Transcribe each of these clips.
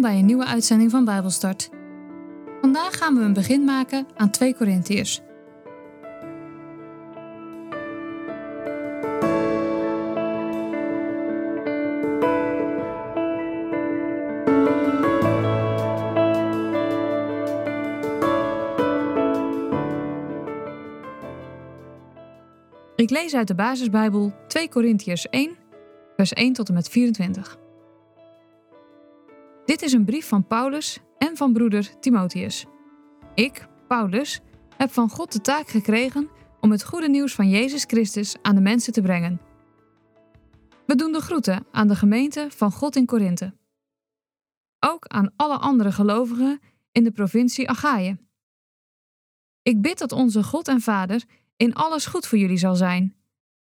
Bij een nieuwe uitzending van Bijbelstart. Vandaag gaan we een begin maken aan 2 Korintiërs. Ik lees uit de basisbijbel 2 Korintiërs 1, vers 1 tot en met 24. Dit is een brief van Paulus en van broeder Timotheus. Ik, Paulus, heb van God de taak gekregen om het goede nieuws van Jezus Christus aan de mensen te brengen. We doen de groeten aan de gemeente van God in Korinthe. Ook aan alle andere gelovigen in de provincie Achaïe. Ik bid dat onze God en Vader in alles goed voor jullie zal zijn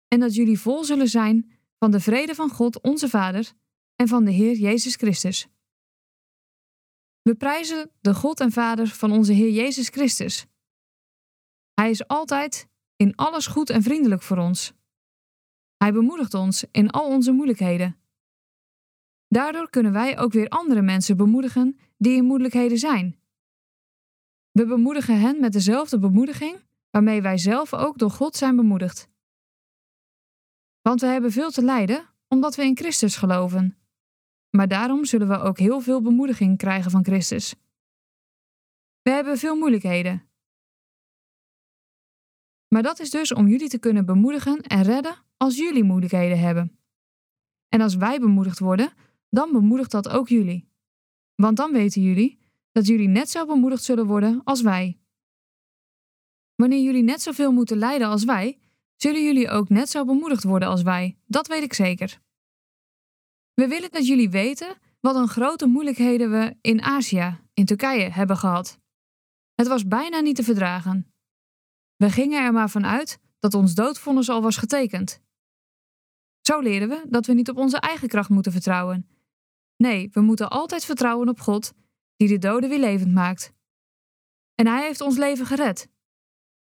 en dat jullie vol zullen zijn van de vrede van God onze Vader en van de Heer Jezus Christus. We prijzen de God en Vader van onze Heer Jezus Christus. Hij is altijd in alles goed en vriendelijk voor ons. Hij bemoedigt ons in al onze moeilijkheden. Daardoor kunnen wij ook weer andere mensen bemoedigen die in moeilijkheden zijn. We bemoedigen hen met dezelfde bemoediging waarmee wij zelf ook door God zijn bemoedigd. Want we hebben veel te lijden omdat we in Christus geloven. Maar daarom zullen we ook heel veel bemoediging krijgen van Christus. We hebben veel moeilijkheden. Maar dat is dus om jullie te kunnen bemoedigen en redden als jullie moeilijkheden hebben. En als wij bemoedigd worden, dan bemoedigt dat ook jullie. Want dan weten jullie dat jullie net zo bemoedigd zullen worden als wij. Wanneer jullie net zoveel moeten lijden als wij, zullen jullie ook net zo bemoedigd worden als wij. Dat weet ik zeker. We willen dat jullie weten wat een grote moeilijkheden we in Azië, in Turkije, hebben gehad. Het was bijna niet te verdragen. We gingen er maar vanuit dat ons doodvonnis al was getekend. Zo leren we dat we niet op onze eigen kracht moeten vertrouwen. Nee, we moeten altijd vertrouwen op God, die de doden weer levend maakt. En Hij heeft ons leven gered.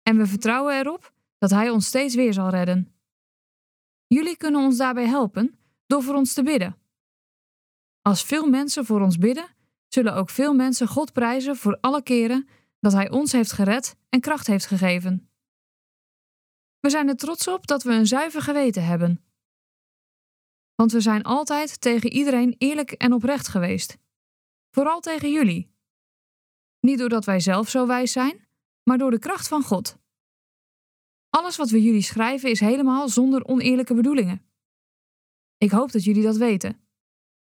En we vertrouwen erop dat Hij ons steeds weer zal redden. Jullie kunnen ons daarbij helpen door voor ons te bidden. Als veel mensen voor ons bidden, zullen ook veel mensen God prijzen voor alle keren dat Hij ons heeft gered en kracht heeft gegeven. We zijn er trots op dat we een zuiver geweten hebben. Want we zijn altijd tegen iedereen eerlijk en oprecht geweest. Vooral tegen jullie. Niet doordat wij zelf zo wijs zijn, maar door de kracht van God. Alles wat we jullie schrijven is helemaal zonder oneerlijke bedoelingen. Ik hoop dat jullie dat weten.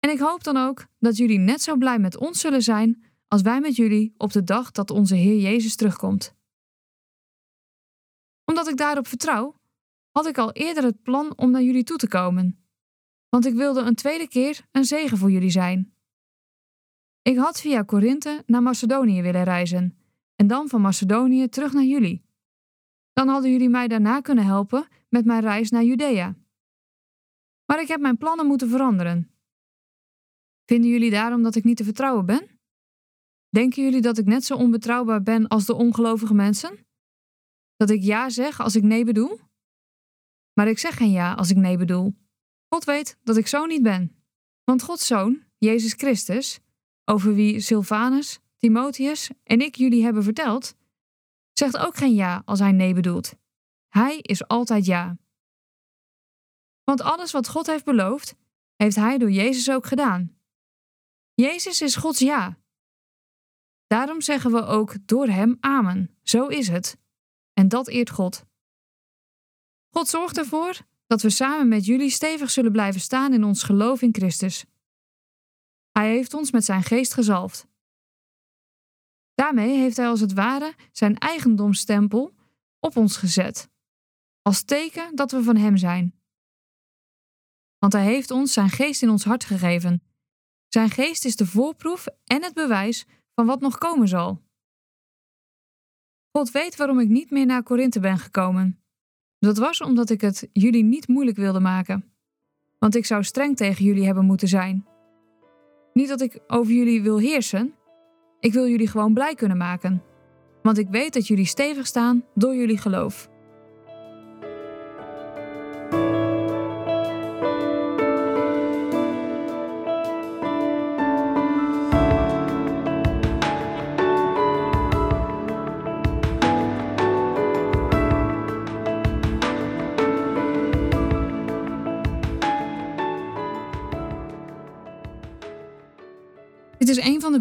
En ik hoop dan ook dat jullie net zo blij met ons zullen zijn als wij met jullie op de dag dat onze Heer Jezus terugkomt. Omdat ik daarop vertrouw, had ik al eerder het plan om naar jullie toe te komen. Want ik wilde een tweede keer een zegen voor jullie zijn. Ik had via Korinthe naar Macedonië willen reizen en dan van Macedonië terug naar jullie. Dan hadden jullie mij daarna kunnen helpen met mijn reis naar Judea. Maar ik heb mijn plannen moeten veranderen. Vinden jullie daarom dat ik niet te vertrouwen ben? Denken jullie dat ik net zo onbetrouwbaar ben als de ongelovige mensen? Dat ik ja zeg als ik nee bedoel? Maar ik zeg geen ja als ik nee bedoel. God weet dat ik zo niet ben. Want Gods zoon, Jezus Christus, over wie Silvanus, Timotheus en ik jullie hebben verteld, zegt ook geen ja als hij nee bedoelt. Hij is altijd ja. Want alles wat God heeft beloofd, heeft hij door Jezus ook gedaan. Jezus is Gods ja. Daarom zeggen we ook door hem amen. Zo is het. En dat eert God. God zorgt ervoor dat we samen met jullie stevig zullen blijven staan in ons geloof in Christus. Hij heeft ons met zijn geest gezalfd. Daarmee heeft hij als het ware zijn eigendomstempel op ons gezet, als teken dat we van hem zijn. Want hij heeft ons zijn geest in ons hart gegeven. Zijn geest is de voorproef en het bewijs van wat nog komen zal. God weet waarom ik niet meer naar Korinthe ben gekomen. Dat was omdat ik het jullie niet moeilijk wilde maken. Want ik zou streng tegen jullie hebben moeten zijn. Niet dat ik over jullie wil heersen, ik wil jullie gewoon blij kunnen maken. Want ik weet dat jullie stevig staan door jullie geloof.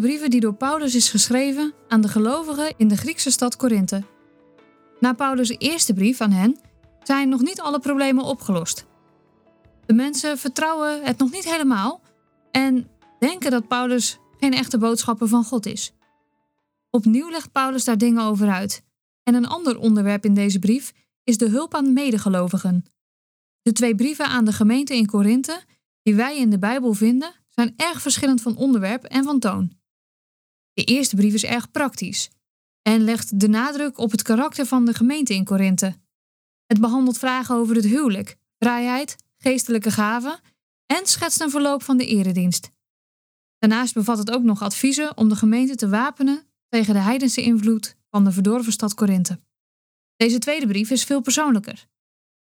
Brieven die door Paulus is geschreven aan de gelovigen in de Griekse stad Korinthe. Na Paulus' eerste brief aan hen zijn nog niet alle problemen opgelost. De mensen vertrouwen het nog niet helemaal en denken dat Paulus geen echte boodschapper van God is. Opnieuw legt Paulus daar dingen over uit. En een ander onderwerp in deze brief is de hulp aan medegelovigen. De twee brieven aan de gemeente in Korinthe, die wij in de Bijbel vinden, zijn erg verschillend van onderwerp en van toon. De eerste brief is erg praktisch en legt de nadruk op het karakter van de gemeente in Korinthe. Het behandelt vragen over het huwelijk, vrijheid, geestelijke gaven en schetst een verloop van de eredienst. Daarnaast bevat het ook nog adviezen om de gemeente te wapenen tegen de heidense invloed van de verdorven stad Korinthe. Deze tweede brief is veel persoonlijker.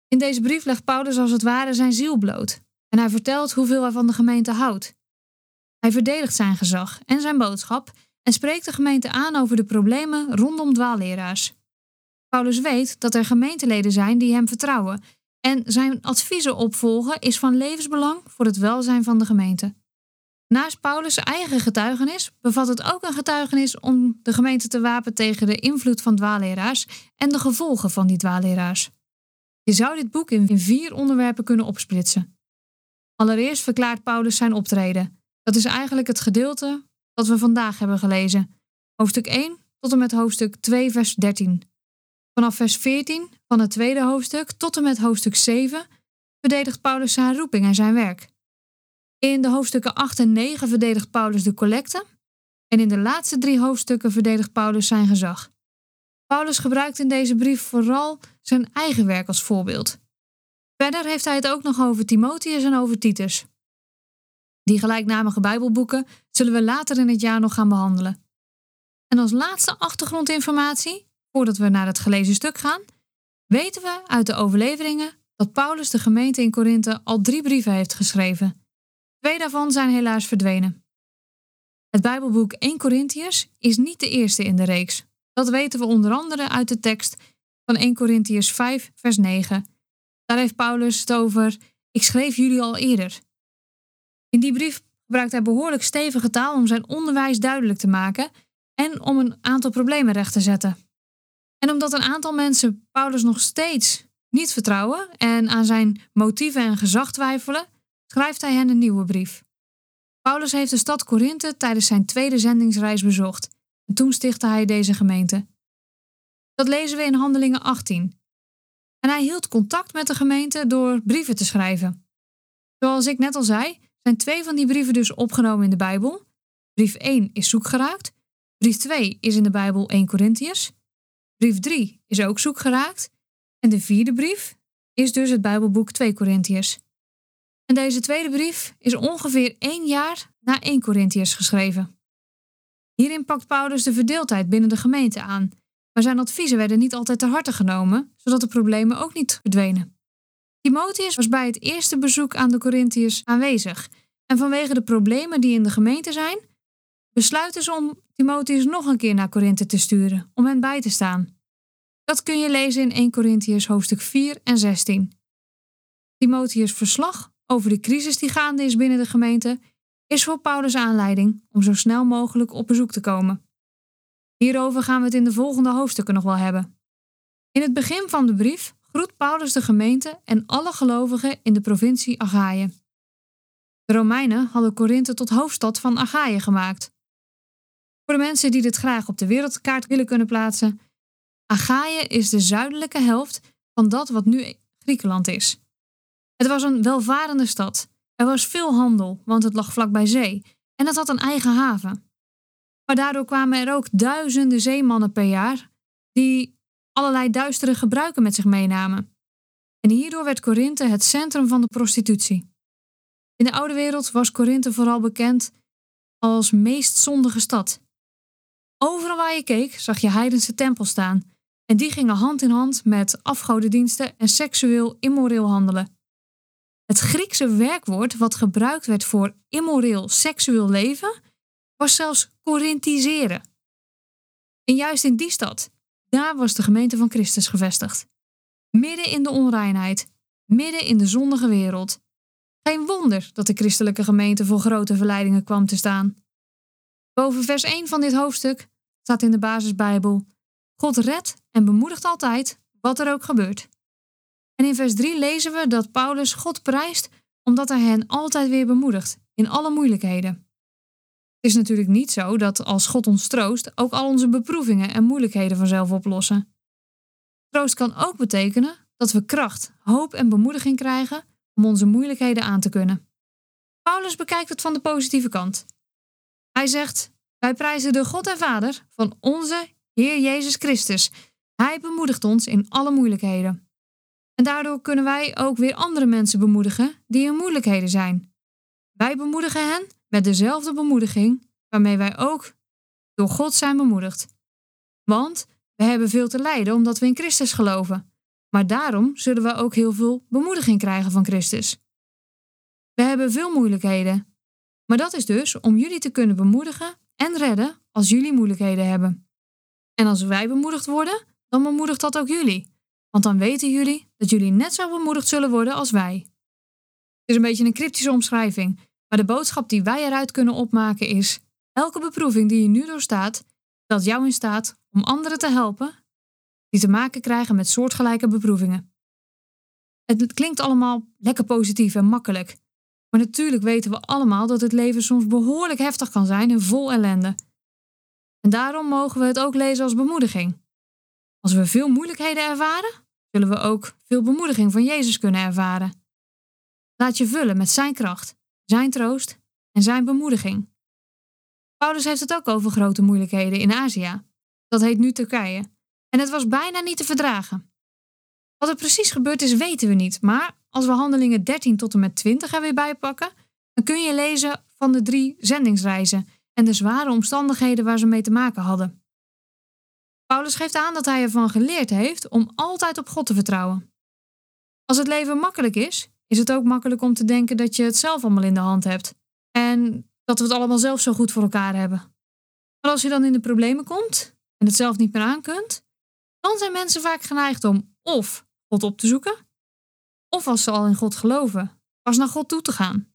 In deze brief legt Paulus als het ware zijn ziel bloot en hij vertelt hoeveel hij van de gemeente houdt. Hij verdedigt zijn gezag en zijn boodschap en spreekt de gemeente aan over de problemen rondom dwaalleraars. Paulus weet dat er gemeenteleden zijn die hem vertrouwen en zijn adviezen opvolgen is van levensbelang voor het welzijn van de gemeente. Naast Paulus' eigen getuigenis bevat het ook een getuigenis om de gemeente te wapen tegen de invloed van dwaalleraars en de gevolgen van die dwaalleraars. Je zou dit boek in vier onderwerpen kunnen opsplitsen. Allereerst verklaart Paulus zijn optreden. Dat is eigenlijk het gedeelte dat we vandaag hebben gelezen. Hoofdstuk 1 tot en met hoofdstuk 2, vers 13. Vanaf vers 14 van het tweede hoofdstuk tot en met hoofdstuk 7 verdedigt Paulus zijn roeping en zijn werk. In de hoofdstukken 8 en 9 verdedigt Paulus de collecte en in de laatste drie hoofdstukken verdedigt Paulus zijn gezag. Paulus gebruikt in deze brief vooral zijn eigen werk als voorbeeld. Verder heeft hij het ook nog over Timotheus en over Titus. Die gelijknamige Bijbelboeken zullen we later in het jaar nog gaan behandelen. En als laatste achtergrondinformatie, voordat we naar het gelezen stuk gaan, weten we uit de overleveringen dat Paulus de gemeente in Korinthe al drie brieven heeft geschreven. Twee daarvan zijn helaas verdwenen. Het Bijbelboek 1 Corinthiërs is niet de eerste in de reeks. Dat weten we onder andere uit de tekst van 1 Corinthiërs 5, vers 9. Daar heeft Paulus het over: Ik schreef jullie al eerder. In die brief gebruikt hij behoorlijk stevige taal om zijn onderwijs duidelijk te maken en om een aantal problemen recht te zetten. En omdat een aantal mensen Paulus nog steeds niet vertrouwen en aan zijn motieven en gezag twijfelen, schrijft hij hen een nieuwe brief. Paulus heeft de stad Korinthe tijdens zijn tweede zendingsreis bezocht en toen stichtte hij deze gemeente. Dat lezen we in Handelingen 18. En hij hield contact met de gemeente door brieven te schrijven. Zoals ik net al zei, zijn twee van die brieven dus opgenomen in de Bijbel. Brief 1 is zoekgeraakt. Brief 2 is in de Bijbel 1 Corinthiërs. Brief 3 is ook zoekgeraakt. En de vierde brief is dus het Bijbelboek 2 Corinthiërs. En deze tweede brief is ongeveer één jaar na 1 Corinthiërs geschreven. Hierin pakt Paulus de verdeeldheid binnen de gemeente aan, maar zijn adviezen werden niet altijd ter harte genomen, zodat de problemen ook niet verdwenen. Timotheus was bij het eerste bezoek aan de Corinthiërs aanwezig en vanwege de problemen die in de gemeente zijn, besluiten ze om Timotheus nog een keer naar Korinthe te sturen om hen bij te staan. Dat kun je lezen in 1 Corinthiërs hoofdstuk 4 en 16. Timotheus' verslag over de crisis die gaande is binnen de gemeente, is voor Paulus aanleiding om zo snel mogelijk op bezoek te komen. Hierover gaan we het in de volgende hoofdstukken nog wel hebben. In het begin van de brief groet Paulus de gemeente en alle gelovigen in de provincie Achaïe. De Romeinen hadden Korinthe tot hoofdstad van Achaïe gemaakt. Voor de mensen die dit graag op de wereldkaart willen kunnen plaatsen, Achaïe is de zuidelijke helft van dat wat nu Griekenland is. Het was een welvarende stad. Er was veel handel, want het lag vlakbij zee en het had een eigen haven. Maar daardoor kwamen er ook duizenden zeemannen per jaar die allerlei duistere gebruiken met zich meenamen. En hierdoor werd Korinthe het centrum van de prostitutie. In de oude wereld was Korinthe vooral bekend als meest zondige stad. Overal waar je keek zag je heidense tempels staan en die gingen hand in hand met afgodendiensten en seksueel immoreel handelen. Het Griekse werkwoord wat gebruikt werd voor immoreel seksueel leven was zelfs Corinthiseren. En juist in die stad, daar was de gemeente van Christus gevestigd. Midden in de onreinheid, midden in de zondige wereld. Geen wonder dat de christelijke gemeente voor grote verleidingen kwam te staan. Boven vers 1 van dit hoofdstuk staat in de basisbijbel: God redt en bemoedigt altijd, wat er ook gebeurt. En in vers 3 lezen we dat Paulus God prijst omdat hij hen altijd weer bemoedigt in alle moeilijkheden. Is natuurlijk niet zo dat als God ons troost, ook al onze beproevingen en moeilijkheden vanzelf oplossen. Troost kan ook betekenen dat we kracht, hoop en bemoediging krijgen om onze moeilijkheden aan te kunnen. Paulus bekijkt het van de positieve kant. Hij zegt: Wij prijzen de God en Vader van onze Heer Jezus Christus. Hij bemoedigt ons in alle moeilijkheden. En daardoor kunnen wij ook weer andere mensen bemoedigen die in moeilijkheden zijn. Wij bemoedigen hen met dezelfde bemoediging waarmee wij ook door God zijn bemoedigd. Want we hebben veel te lijden omdat we in Christus geloven. Maar daarom zullen we ook heel veel bemoediging krijgen van Christus. We hebben veel moeilijkheden. Maar dat is dus om jullie te kunnen bemoedigen en redden als jullie moeilijkheden hebben. En als wij bemoedigd worden, dan bemoedigt dat ook jullie. Want dan weten jullie dat jullie net zo bemoedigd zullen worden als wij. Het is een beetje een cryptische omschrijving, maar de boodschap die wij eruit kunnen opmaken is: elke beproeving die je nu doorstaat, stelt jou in staat om anderen te helpen die te maken krijgen met soortgelijke beproevingen. Het klinkt allemaal lekker positief en makkelijk, maar natuurlijk weten we allemaal dat het leven soms behoorlijk heftig kan zijn en vol ellende. En daarom mogen we het ook lezen als bemoediging. Als we veel moeilijkheden ervaren, zullen we ook veel bemoediging van Jezus kunnen ervaren. Laat je vullen met Zijn kracht, Zijn troost en Zijn bemoediging. Paulus heeft het ook over grote moeilijkheden in Azië. Dat heet nu Turkije. En het was bijna niet te verdragen. Wat er precies gebeurd is, weten we niet. Maar als we handelingen 13 tot en met 20 er weer bij pakken, dan kun je lezen van de drie zendingsreizen en de zware omstandigheden waar ze mee te maken hadden. Paulus geeft aan dat hij ervan geleerd heeft om altijd op God te vertrouwen. Als het leven makkelijk is, is het ook makkelijk om te denken dat je het zelf allemaal in de hand hebt en dat we het allemaal zelf zo goed voor elkaar hebben. Maar als je dan in de problemen komt en het zelf niet meer aan kunt, dan zijn mensen vaak geneigd om of God op te zoeken, of als ze al in God geloven, pas naar God toe te gaan.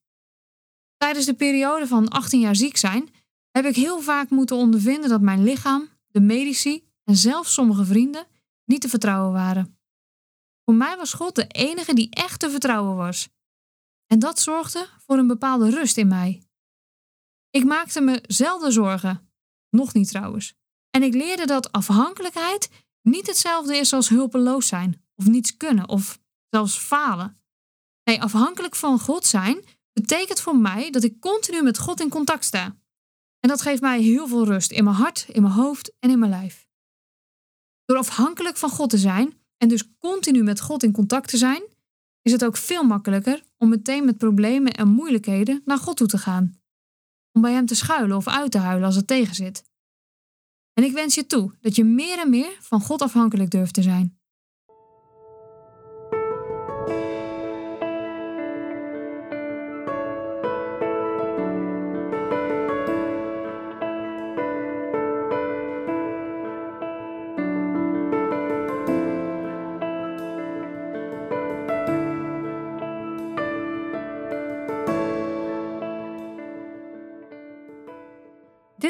Tijdens de periode van 18 jaar ziek zijn, heb ik heel vaak moeten ondervinden dat mijn lichaam, de medici en zelfs sommige vrienden niet te vertrouwen waren. Voor mij was God de enige die echt te vertrouwen was. En dat zorgde voor een bepaalde rust in mij. Ik maakte me zelden zorgen, nog niet trouwens. En ik leerde dat afhankelijkheid niet hetzelfde is als hulpeloos zijn, of niets kunnen, of zelfs falen. Nee, afhankelijk van God zijn betekent voor mij dat ik continu met God in contact sta. En dat geeft mij heel veel rust in mijn hart, in mijn hoofd en in mijn lijf. Door afhankelijk van God te zijn en dus continu met God in contact te zijn, is het ook veel makkelijker om meteen met problemen en moeilijkheden naar God toe te gaan. Om bij Hem te schuilen of uit te huilen als het tegenzit. En ik wens je toe dat je meer en meer van God afhankelijk durft te zijn.